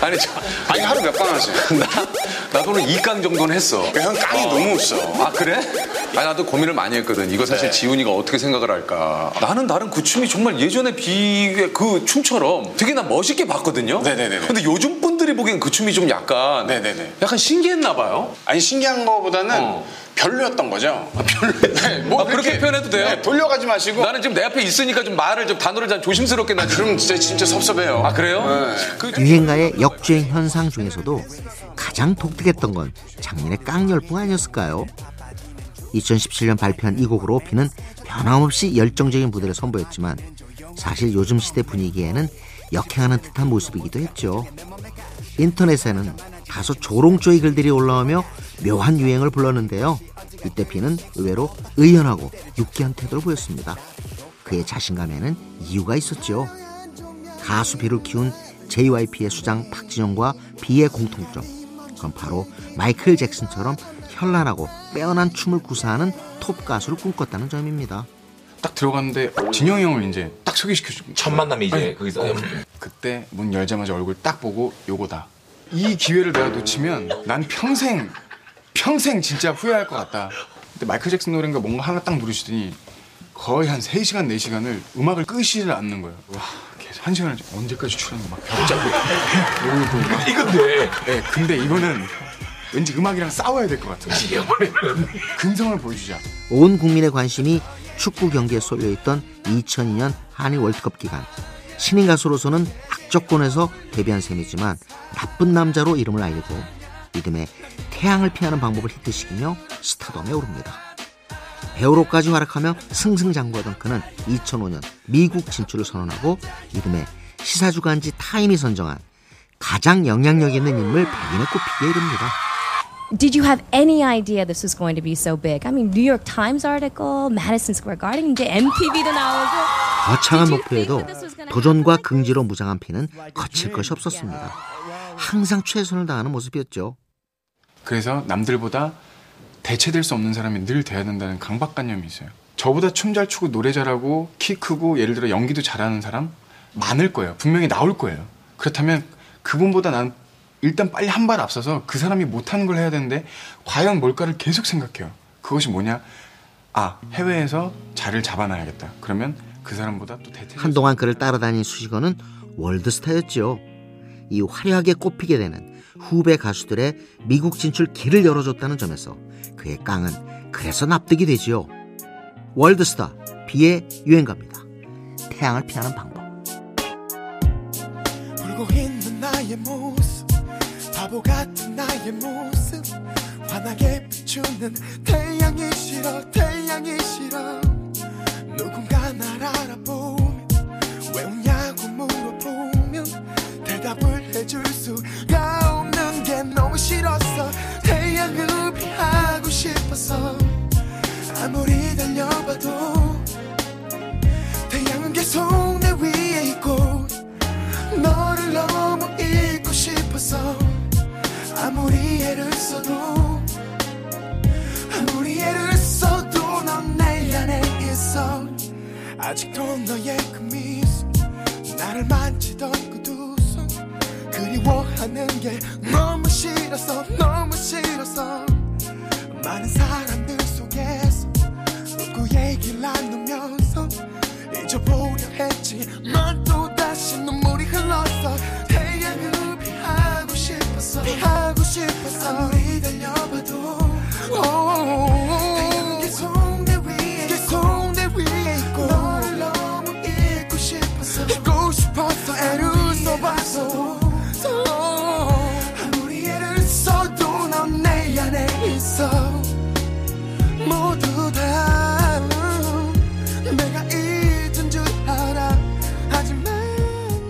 아니 저 아니 하루 몇방 하세요? 나 나도 오늘 2강 정도는 했어. 형 깡이 너무 없어. 아 그래? 아니 나도 고민을 많이 했거든. 이거 사실 네. 지훈이가 어떻게 생각을 할까. 나는 나름 그 춤이 정말 예전에 비의 그 춤처럼 되게 나 멋있게 봤거든요. 네네네네. 근데 요즘 분들이 보기엔 그 춤이 좀 약간 네네네. 약간 신기했나 봐요. 아니 신기한 거보다는 어. 별로였던 거죠. 별로. 네, 뭐 아, 그렇게 표현해도 돼요? 네, 돌려가지 마시고. 나는 지금 내 앞에 있으니까 좀 말을 좀 단어를 좀 조심스럽게 나 지금. 그럼 진짜 진짜 섭섭해요. 아 그래요? 네. 그 유행가의 역 주행 현상 중에서도 가장 독특했던 건 작년의 깡열풍 아니었을까요? 2017년 발표한 이 곡으로 비는 변함없이 열정적인 무대를 선보였지만 사실 요즘 시대 분위기에는 역행하는 듯한 모습이기도 했죠. 인터넷에는 다소 조롱조의 글들이 올라오며 묘한 유행을 불렀는데요. 이때 비는 의외로 의연하고 유쾌한 태도를 보였습니다. 그의 자신감에는 이유가 있었죠. 가수 비를 키운 JYP의 수장 박진영과 비의 공통점. 그건 바로 마이클 잭슨처럼 현란하고 빼어난 춤을 구사하는 톱 가수를 꿈꿨다는 점입니다. 딱 들어갔는데 진영이 형을 이제 딱 소개시켜주고. 첫 만남이 이제 아니, 거기서 어, 그때 문 열자마자 얼굴 딱 보고 요거다. 이 기회를 내가 놓치면 난 평생 평생 진짜 후회할 것 같다. 근데 마이클 잭슨 노래인가 뭔가 하나 딱 누르시더니 거의 한 3시간 4시간을 음악을 끄시를 않는 거예요. 와, 한 시간을 언제까지 추라는 거막 잡고 이러고 막. 이건데 네, 근데 이거는 왠지 음악이랑 싸워야 될 것 같아요. 근성을 보여주자. 온 국민의 관심이 축구 경기에 쏠려 있던 2002년 한일 월드컵 기간 신인 가수로서는 악조건에서 데뷔한 셈이지만 나쁜 남자로 이름을 알리고 리듬의 태양을 피하는 방법을 히트시키며 스타덤에 오릅니다. 배우로까지 활약하며 승승장구하던 그는 2005년 미국 진출을 선언하고 리듬의 시사주간지 타임이 선정한 가장 영향력 있는 인물 100인에 꼽히기에 이릅니다. Did you have any idea this was going to be so big? I mean, New York Times article, Madison Square Garden, 이제 MTV도 나오고. 거창한 목표에도 도전과 긍지로 무장한 피는 거칠 것이 없었습니다. 항상 최선을 다하는 모습이었죠. 그래서 남들보다 대체될 수 없는 사람이 늘 돼야 된다는 강박관념이 있어요. 저보다 춤 잘 추고 노래 잘하고 키 크고 예를 들어 연기도 잘하는 사람 많을 거예요. 분명히 나올 거예요. 그렇다면 그분보다 난 일단 빨리 한 발 앞서서 그 사람이 못하는 걸 해야 되는데 과연 뭘까를 계속 생각해요. 그것이 뭐냐? 아 해외에서 자리를 잡아놔야겠다. 그러면 그 사람보다 또 대체 한동안 그를 따라다닌 수식어는 월드스타였지요. 이 화려하게 꼽히게 되는 후배 가수들의 미국 진출 길을 열어줬다는 점에서 그의 깡은 그래서 납득이 되지요. 월드스타 비의 유행가입니다. 태양을 피하는 방법. 울고 있는 나의 모습 바보 같은 나의 모습 환하게 비추는 태양이 싫어 태양이 싫어 누군가 날 알아보 아무리 애를 써도 아무리 애를 써도 넌 내 안에 있어 아직도 너의 그 미소 나를 만지던 그 두 손 그리워하는 게 너무 싫어서 너무 싫어서 많은 사람들 속에서 웃고 얘기를 나누면서 잊어보려 했지